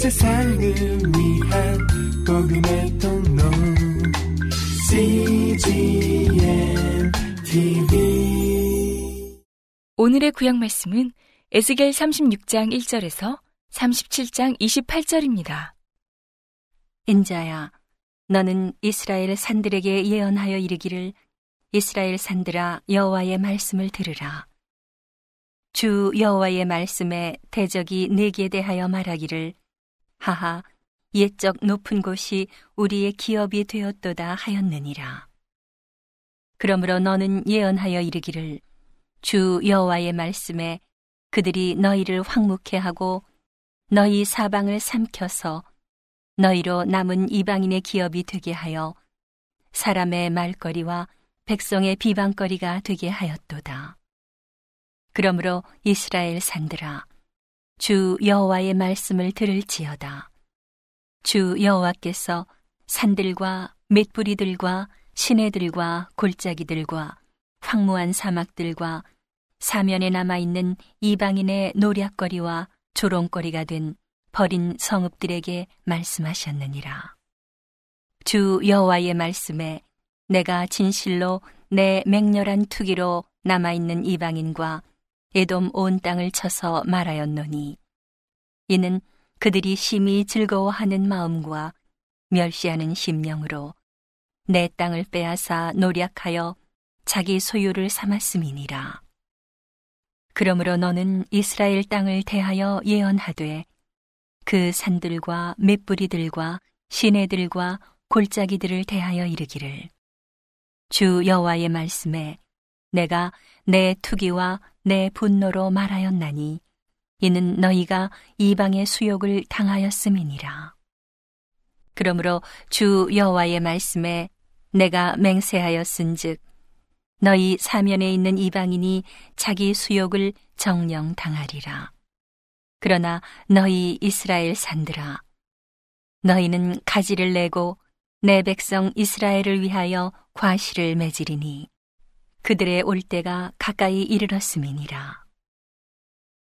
세상을 위한 복음의 통로 CGM TV 오늘의 구약 말씀은 에스겔 36장 1절에서 37장 28절입니다. 인자야, 너는 이스라엘 산들에게 예언하여 이르기를 이스라엘 산들아 여호와의 말씀을 들으라. 주 여호와의 말씀에 대적이 내게 대하여 말하기를 하하 옛적 높은 곳이 우리의 기업이 되었도다 하였느니라. 그러므로 너는 예언하여 이르기를 주 여호와의 말씀에 그들이 너희를 황묵해 하고 너희 사방을 삼켜서 너희로 남은 이방인의 기업이 되게 하여 사람의 말거리와 백성의 비방거리가 되게 하였도다. 그러므로 이스라엘 산들아 주 여호와의 말씀을 들을지어다. 주 여호와께서 산들과 맷뿌리들과 시내들과 골짜기들과 황무한 사막들과 사면에 남아 있는 이방인의 노략거리와 조롱거리가 된 버린 성읍들에게 말씀하셨느니라. 주 여호와의 말씀에 내가 진실로 내 맹렬한 투기로 남아 있는 이방인과 에돔 온 땅을 쳐서 말하였노니 이는 그들이 심히 즐거워하는 마음과 멸시하는 심령으로 내 땅을 빼앗아 노략하여 자기 소유를 삼았음이니라. 그러므로 너는 이스라엘 땅을 대하여 예언하되 그 산들과 맷뿌리들과 시내들과 골짜기들을 대하여 이르기를 주 여호와의 말씀에 내가 내 투기와 내 분노로 말하였나니 이는 너희가 이방의 수욕을 당하였음이니라. 그러므로 주 여호와의 말씀에 내가 맹세하였은즉 너희 사면에 있는 이방인이 자기 수욕을 정령 당하리라. 그러나 너희 이스라엘 산들아 너희는 가지를 내고 내 백성 이스라엘을 위하여 과실을 맺으리니 그들의 올 때가 가까이 이르렀음이니라.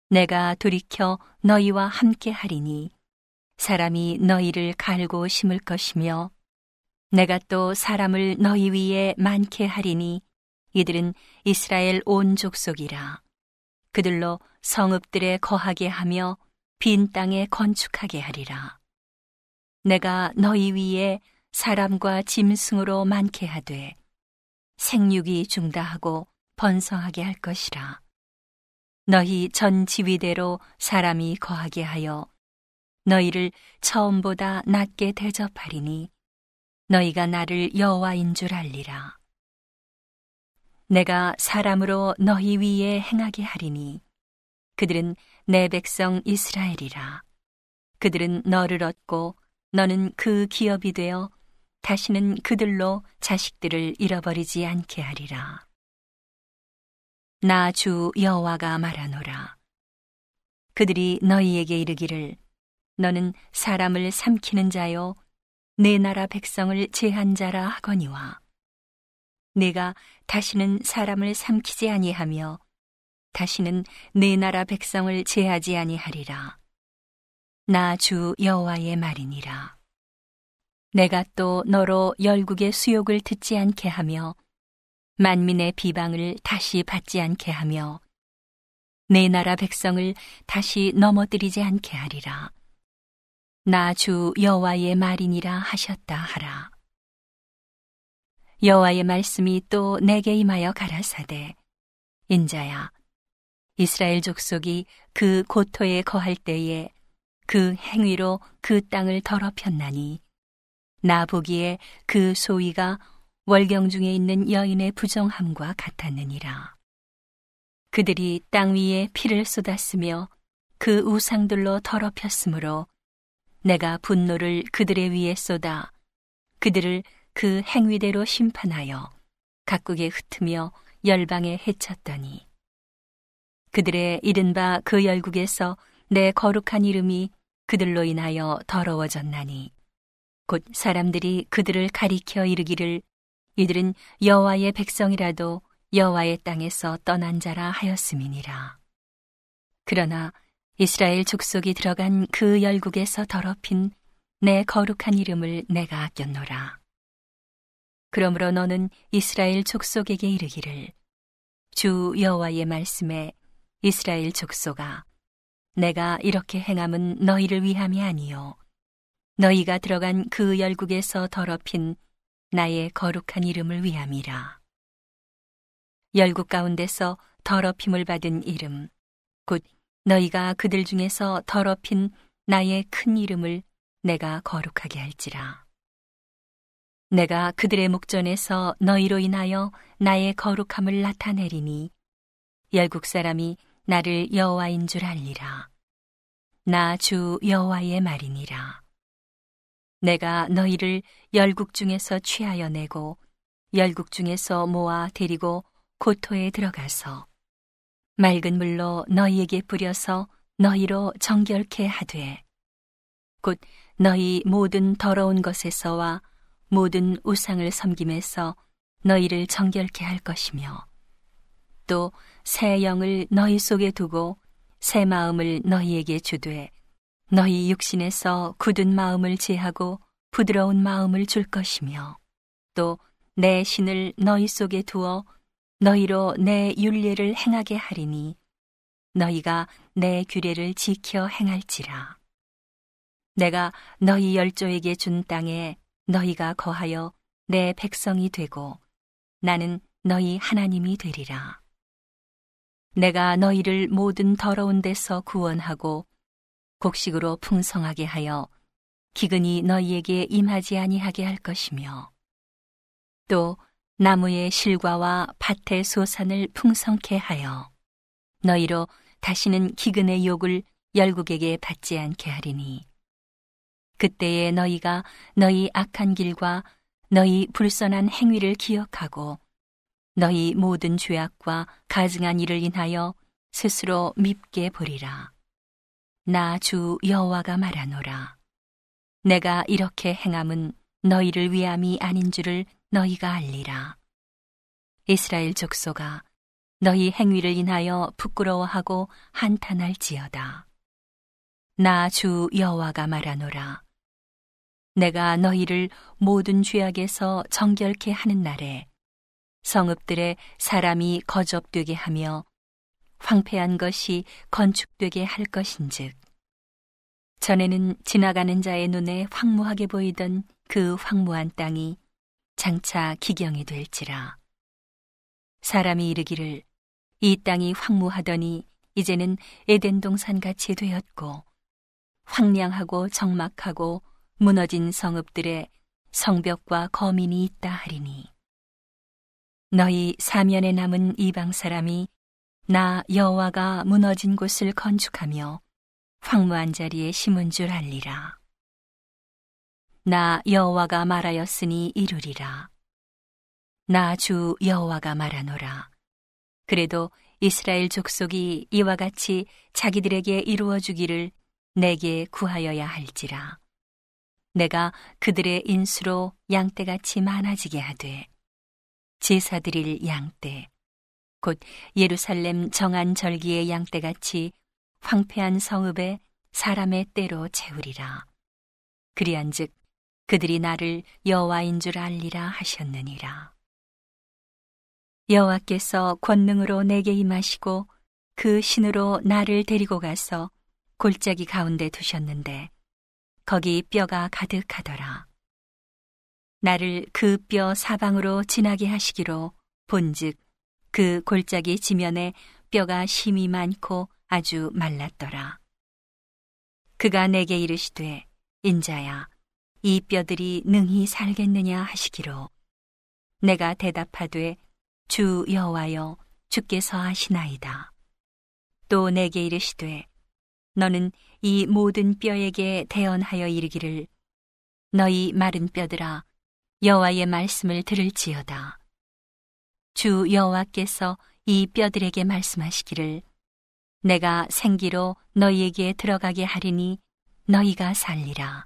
내가 돌이켜 너희와 함께 하리니 사람이 너희를 갈고 심을 것이며 내가 또 사람을 너희 위에 많게 하리니 이들은 이스라엘 온 족속이라. 그들로 성읍들에 거하게 하며 빈 땅에 건축하게 하리라. 내가 너희 위에 사람과 짐승으로 많게 하되 생육이 중다하고 번성하게 할 것이라. 너희 전 지위대로 사람이 거하게 하여 너희를 처음보다 낮게 대접하리니 너희가 나를 여호와인 줄 알리라. 내가 사람으로 너희 위에 행하게 하리니 그들은 내 백성 이스라엘이라. 그들은 너를 얻고 너는 그 기업이 되어 다시는 그들로 자식들을 잃어버리지 않게 하리라. 나 주 여호와가 말하노라. 그들이 너희에게 이르기를 너는 사람을 삼키는 자요 내 나라 백성을 제한 자라 하거니와 내가 다시는 사람을 삼키지 아니하며 다시는 내 나라 백성을 제하지 아니하리라. 나 주 여호와의 말이니라. 내가 또 너로 열국의 수욕을 듣지 않게 하며 만민의 비방을 다시 받지 않게 하며 내 나라 백성을 다시 넘어뜨리지 않게 하리라. 나 주 여호와의 말이니라 하셨다 하라. 여호와의 말씀이 또 내게 임하여 가라사대 인자야 이스라엘 족속이 그 고토에 거할 때에 그 행위로 그 땅을 더럽혔나니 나 보기에 그 소위가 월경 중에 있는 여인의 부정함과 같았느니라. 그들이 땅 위에 피를 쏟았으며 그 우상들로 더럽혔으므로 내가 분노를 그들의 위에 쏟아 그들을 그 행위대로 심판하여 각국에 흩으며 열방에 해쳤더니 그들의 이른바 그 열국에서 내 거룩한 이름이 그들로 인하여 더러워졌나니 곧 사람들이 그들을 가리켜 이르기를 이들은 여호와의 백성이라도 여호와의 땅에서 떠난 자라 하였음이니라. 그러나 이스라엘 족속이 들어간 그 열국에서 더럽힌 내 거룩한 이름을 내가 아꼈노라. 그러므로 너는 이스라엘 족속에게 이르기를 주 여호와의 말씀에 이스라엘 족속아 내가 이렇게 행함은 너희를 위함이 아니요 너희가 들어간 그 열국에서 더럽힌 나의 거룩한 이름을 위함이라. 열국 가운데서 더럽힘을 받은 이름 곧 너희가 그들 중에서 더럽힌 나의 큰 이름을 내가 거룩하게 할지라. 내가 그들의 목전에서 너희로 인하여 나의 거룩함을 나타내리니 열국 사람이 나를 여호와인 줄 알리라. 나 주 여호와의 말이니라. 내가 너희를 열국 중에서 취하여 내고 열국 중에서 모아 데리고 고토에 들어가서 맑은 물로 너희에게 뿌려서 너희로 정결케 하되 곧 너희 모든 더러운 것에서와 모든 우상을 섬김에서 너희를 정결케 할 것이며 또 새 영을 너희 속에 두고 새 마음을 너희에게 주되 너희 육신에서 굳은 마음을 제하고 부드러운 마음을 줄 것이며 또 내 신을 너희 속에 두어 너희로 내 윤례를 행하게 하리니 너희가 내 규례를 지켜 행할지라. 내가 너희 열조에게 준 땅에 너희가 거하여 내 백성이 되고 나는 너희 하나님이 되리라. 내가 너희를 모든 더러운 데서 구원하고 곡식으로 풍성하게 하여 기근이 너희에게 임하지 아니하게 할 것이며 또 나무의 실과와 밭의 소산을 풍성케 하여 너희로 다시는 기근의 욕을 열국에게 받지 않게 하리니 그때에 너희가 너희 악한 길과 너희 불선한 행위를 기억하고 너희 모든 죄악과 가증한 일을 인하여 스스로 밉게 보리라. 나 주 여호와가 말하노라. 내가 이렇게 행함은 너희를 위함이 아닌 줄을 너희가 알리라. 이스라엘 족속아, 너희 행위를 인하여 부끄러워하고 한탄할지어다. 나 주 여호와가 말하노라. 내가 너희를 모든 죄악에서 정결케 하는 날에 성읍들의 사람이 거접되게 하며 황폐한 것이 건축되게 할 것인즉 전에는 지나가는 자의 눈에 황무하게 보이던 그 황무한 땅이 장차 기경이 될지라. 사람이 이르기를 이 땅이 황무하더니 이제는 에덴 동산 같이 되었고 황량하고 적막하고 무너진 성읍들의 성벽과 거민이 있다 하리니 너희 사면에 남은 이방 사람이 나 여호와가 무너진 곳을 건축하며 황무한 자리에 심은 줄 알리라. 나 여호와가 말하였으니 이루리라. 나 주 여호와가 말하노라. 그래도 이스라엘 족속이 이와 같이 자기들에게 이루어 주기를 내게 구하여야 할지라. 내가 그들의 인수로 양떼같이 많아지게 하되 제사 드릴 양떼 곧 예루살렘 정한 절기의 양떼같이 황폐한 성읍에 사람의 때로 채우리라. 그리한즉 그들이 나를 여호와인 줄 알리라 하셨느니라. 여호와께서 권능으로 내게 임하시고 그 신으로 나를 데리고 가서 골짜기 가운데 두셨는데 거기 뼈가 가득하더라. 나를 그 뼈 사방으로 지나게 하시기로 본즉 그 골짜기 지면에 뼈가 심이 많고 아주 말랐더라. 그가 내게 이르시되 인자야 이 뼈들이 능히 살겠느냐 하시기로 내가 대답하되 주 여호와여 주께서 하시나이다. 또 내게 이르시되 너는 이 모든 뼈에게 대언하여 이르기를 너희 마른 뼈들아 여호와의 말씀을 들을지어다. 주 여호와께서 이 뼈들에게 말씀하시기를 내가 생기로 너희에게 들어가게 하리니 너희가 살리라.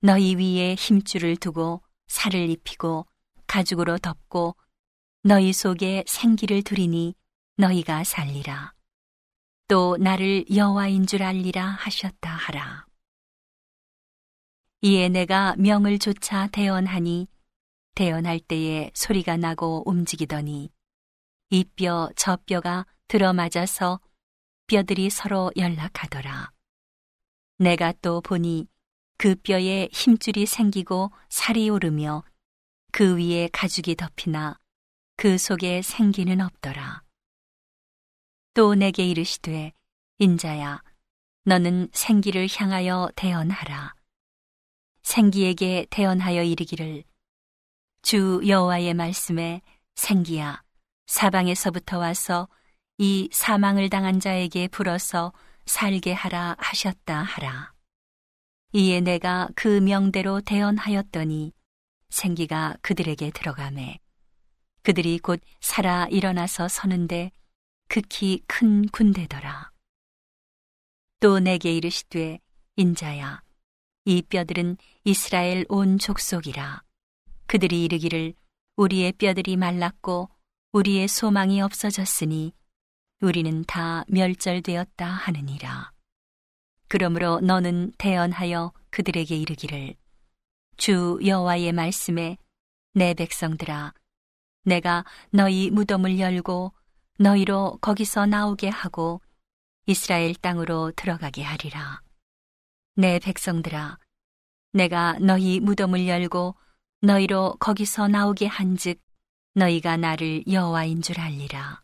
너희 위에 힘줄을 두고 살을 입히고 가죽으로 덮고 너희 속에 생기를 두리니 너희가 살리라. 또 나를 여호와인 줄 알리라 하셨다 하라. 이에 내가 명을 조차 대언하니 대언할 때에 소리가 나고 움직이더니 이 뼈 저 뼈가 들어맞아서 뼈들이 서로 연락하더라. 내가 또 보니 그 뼈에 힘줄이 생기고 살이 오르며 그 위에 가죽이 덮이나 그 속에 생기는 없더라. 또 내게 이르시되 인자야 너는 생기를 향하여 대언하라. 생기에게 대언하여 이르기를 주 여호와의 말씀에 생기야 사방에서부터 와서 이 사망을 당한 자에게 불어서 살게 하라 하셨다 하라. 이에 내가 그 명대로 대언하였더니 생기가 그들에게 들어가매 그들이 곧 살아 일어나서 서는데 극히 큰 군대더라. 또 내게 이르시되 인자야 이 뼈들은 이스라엘 온 족속이라 그들이 이르기를 우리의 뼈들이 말랐고 우리의 소망이 없어졌으니 우리는 다 멸절되었다 하느니라. 그러므로 너는 대언하여 그들에게 이르기를 주 여호와의 말씀에 내 백성들아 내가 너희 무덤을 열고 너희로 거기서 나오게 하고 이스라엘 땅으로 들어가게 하리라. 내 백성들아 내가 너희 무덤을 열고 너희로 거기서 나오게 한즉 너희가 나를 여호와인 줄 알리라.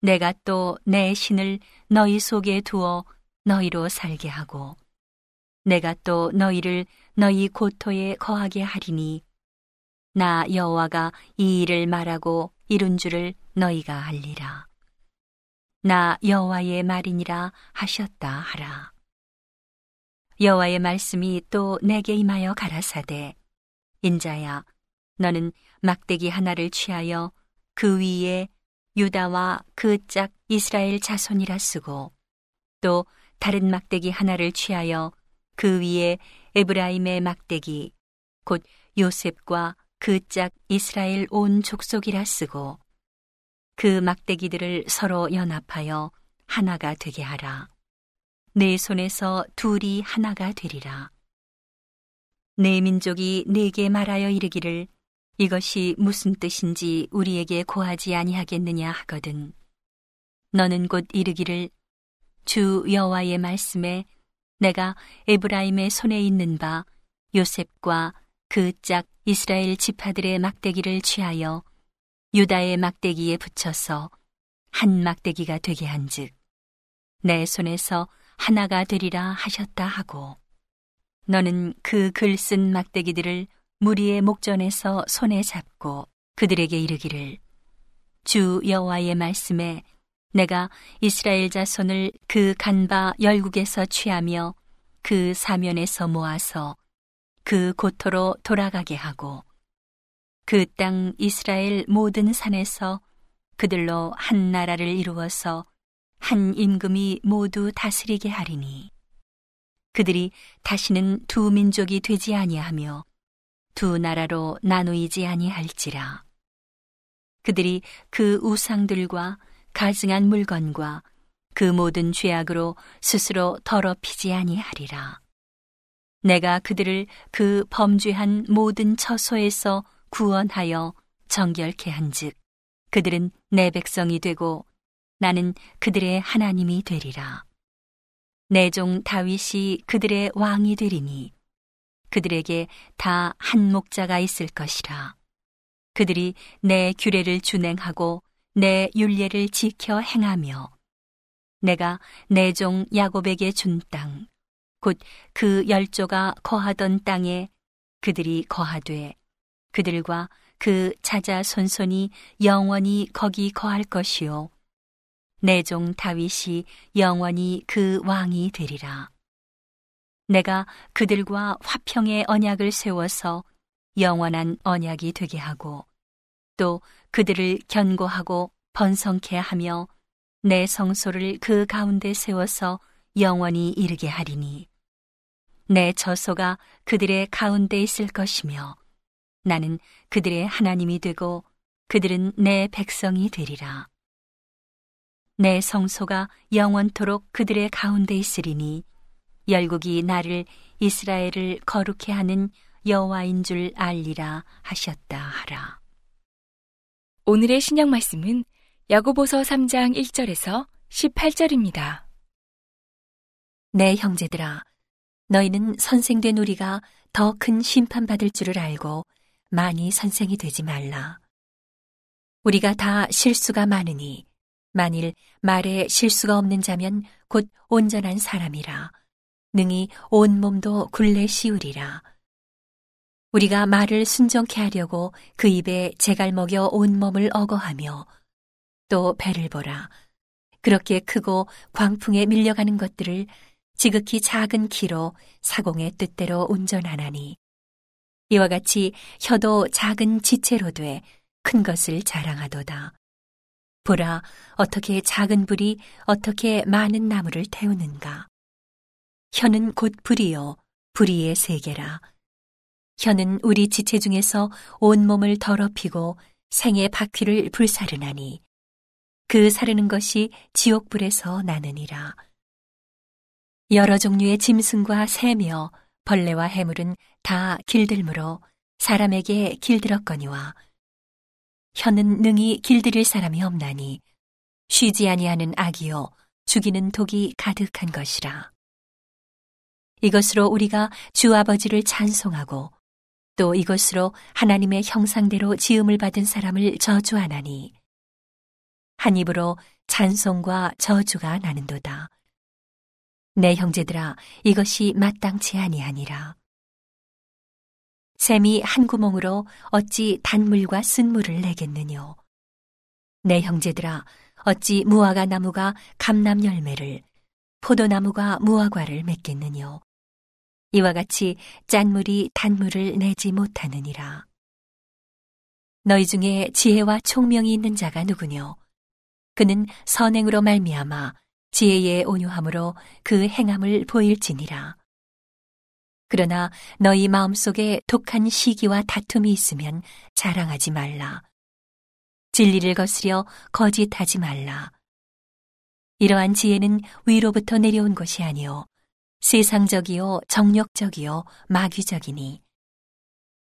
내가 또 내 신을 너희 속에 두어 너희로 살게 하고 내가 또 너희를 너희 고토에 거하게 하리니 나 여호와가 이 일을 말하고 이룬 줄을 너희가 알리라. 나 여호와의 말이니라 하셨다 하라. 여호와의 말씀이 또 내게 임하여 가라사대 인자야 너는 막대기 하나를 취하여 그 위에 유다와 그 짝 이스라엘 자손이라 쓰고 또 다른 막대기 하나를 취하여 그 위에 에브라임의 막대기 곧 요셉과 그 짝 이스라엘 온 족속이라 쓰고 그 막대기들을 서로 연합하여 하나가 되게 하라. 내 손에서 둘이 하나가 되리라. 내 민족이 내게 말하여 이르기를 이것이 무슨 뜻인지 우리에게 고하지 아니하겠느냐 하거든. 너는 곧 이르기를 주 여호와의 말씀에 내가 에브라임의 손에 있는 바 요셉과 그 짝 이스라엘 지파들의 막대기를 취하여 유다의 막대기에 붙여서 한 막대기가 되게 한즉 내 손에서 하나가 되리라 하셨다 하고 너는 그 글 쓴 막대기들을 무리의 목전에서 손에 잡고 그들에게 이르기를 주 여호와의 말씀에 내가 이스라엘 자손을 그 간바 열국에서 취하며 그 사면에서 모아서 그 고토로 돌아가게 하고 그 땅 이스라엘 모든 산에서 그들로 한 나라를 이루어서 한 임금이 모두 다스리게 하리니 그들이 다시는 두 민족이 되지 아니하며 두 나라로 나누이지 아니할지라 그들이 그 우상들과 가증한 물건과 그 모든 죄악으로 스스로 더럽히지 아니하리라. 내가 그들을 그 범죄한 모든 처소에서 구원하여 정결케 한즉 그들은 내 백성이 되고 나는 그들의 하나님이 되리라. 내 종 다윗이 그들의 왕이 되리니 그들에게 다 한 목자가 있을 것이라. 그들이 내 규례를 준행하고 내 윤례를 지켜 행하며 내가 내 종 야곱에게 준 땅, 곧 그 열조가 거하던 땅에 그들이 거하되 그들과 그 자자 손손이 영원히 거기 거할 것이요. 내 종 다윗이 영원히 그 왕이 되리라. 내가 그들과 화평의 언약을 세워서 영원한 언약이 되게 하고 또 그들을 견고하고 번성케 하며 내 성소를 그 가운데 세워서 영원히 이르게 하리니 내 저소가 그들의 가운데 있을 것이며 나는 그들의 하나님이 되고 그들은 내 백성이 되리라. 내 성소가 영원토록 그들의 가운데 있으리니 열국이 나를 이스라엘을 거룩해 하는 여호와인 줄 알리라 하셨다 하라. 오늘의 신약 말씀은 야고보서 3장 1절에서 18절입니다. 내 형제들아 너희는 선생된 우리가 더 큰 심판받을 줄을 알고 많이 선생이 되지 말라. 우리가 다 실수가 많으니 만일 말에 실수가 없는 자면 곧 온전한 사람이라 능히 온 몸도 굴레 씌우리라. 우리가 말을 순정케 하려고 그 입에 재갈 먹여 온 몸을 어거하며 또 배를 보라. 그렇게 크고 광풍에 밀려가는 것들을 지극히 작은 키로 사공의 뜻대로 운전하나니 이와 같이 혀도 작은 지체로 돼 큰 것을 자랑하도다. 보라 어떻게 작은 불이 어떻게 많은 나무를 태우는가. 혀는 곧 불이요 불이의 세계라. 혀는 우리 지체 중에서 온 몸을 더럽히고 생의 바퀴를 불사르나니 그 사르는 것이 지옥불에서 나느니라. 여러 종류의 짐승과 새며 벌레와 해물은 다 길들므로 사람에게 길들었거니와 혀는 능히 길들일 사람이 없나니 쉬지 아니하는 악이요 죽이는 독이 가득한 것이라. 이것으로 우리가 주 아버지를 찬송하고 또 이것으로 하나님의 형상대로 지음을 받은 사람을 저주하나니 한 입으로 찬송과 저주가 나는도다. 내 형제들아 이것이 마땅치 아니하니라. 샘이 한 구멍으로 어찌 단물과 쓴물을 내겠느뇨. 내 형제들아 어찌 무화과 나무가 감남 열매를 포도나무가 무화과를 맺겠느뇨. 이와 같이 짠물이 단물을 내지 못하느니라. 너희 중에 지혜와 총명이 있는 자가 누구뇨? 그는 선행으로 말미암아 지혜의 온유함으로 그 행함을 보일지니라. 그러나 너희 마음속에 독한 시기와 다툼이 있으면 자랑하지 말라. 진리를 거스려 거짓하지 말라. 이러한 지혜는 위로부터 내려온 것이 아니요 세상적이요 정력적이요 마귀적이니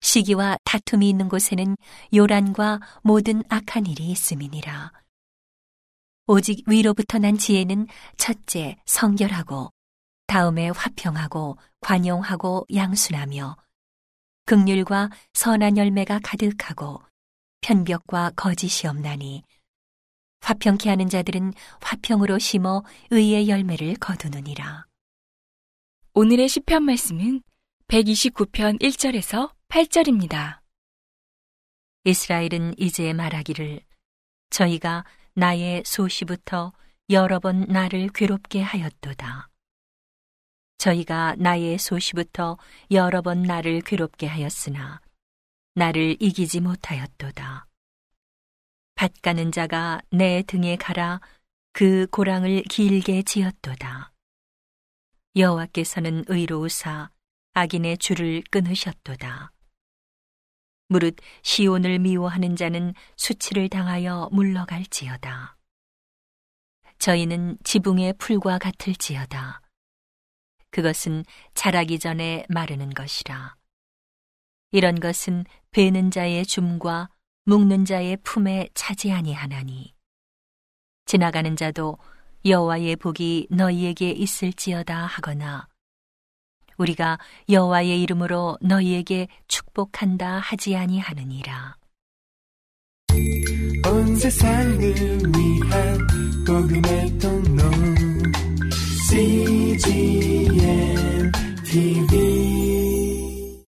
시기와 다툼이 있는 곳에는 요란과 모든 악한 일이 있음이니라. 오직 위로부터 난 지혜는 첫째 성결하고 다음에 화평하고 관용하고 양순하며 극률과 선한 열매가 가득하고 편벽과 거짓이 없나니 화평케 하는 자들은 화평으로 심어 의의 열매를 거두느니라. 오늘의 시편 말씀은 129편 1절에서 8절입니다. 이스라엘은 이제 말하기를 저희가 나의 소시부터 여러 번 나를 괴롭게 하였도다. 저희가 나의 소시부터 여러 번 나를 괴롭게 하였으나 나를 이기지 못하였도다. 밭 가는 자가 내 등에 갈아 그 고랑을 길게 지었도다. 여호와께서는 의로우사 악인의 줄을 끊으셨도다. 무릇 시온을 미워하는 자는 수치를 당하여 물러갈지어다. 저희는 지붕의 풀과 같을지어다. 그것은 자라기 전에 마르는 것이라. 이런 것은 베는 자의 줌과 묶는 자의 품에 차지 아니하나니. 지나가는 자도 여호와의 복이 너희에게 있을지어다 하거나 우리가 여호와의 이름으로 너희에게 축복한다 하지 아니하느니라. 온 세상을 위한 복음의 통로 CGM TV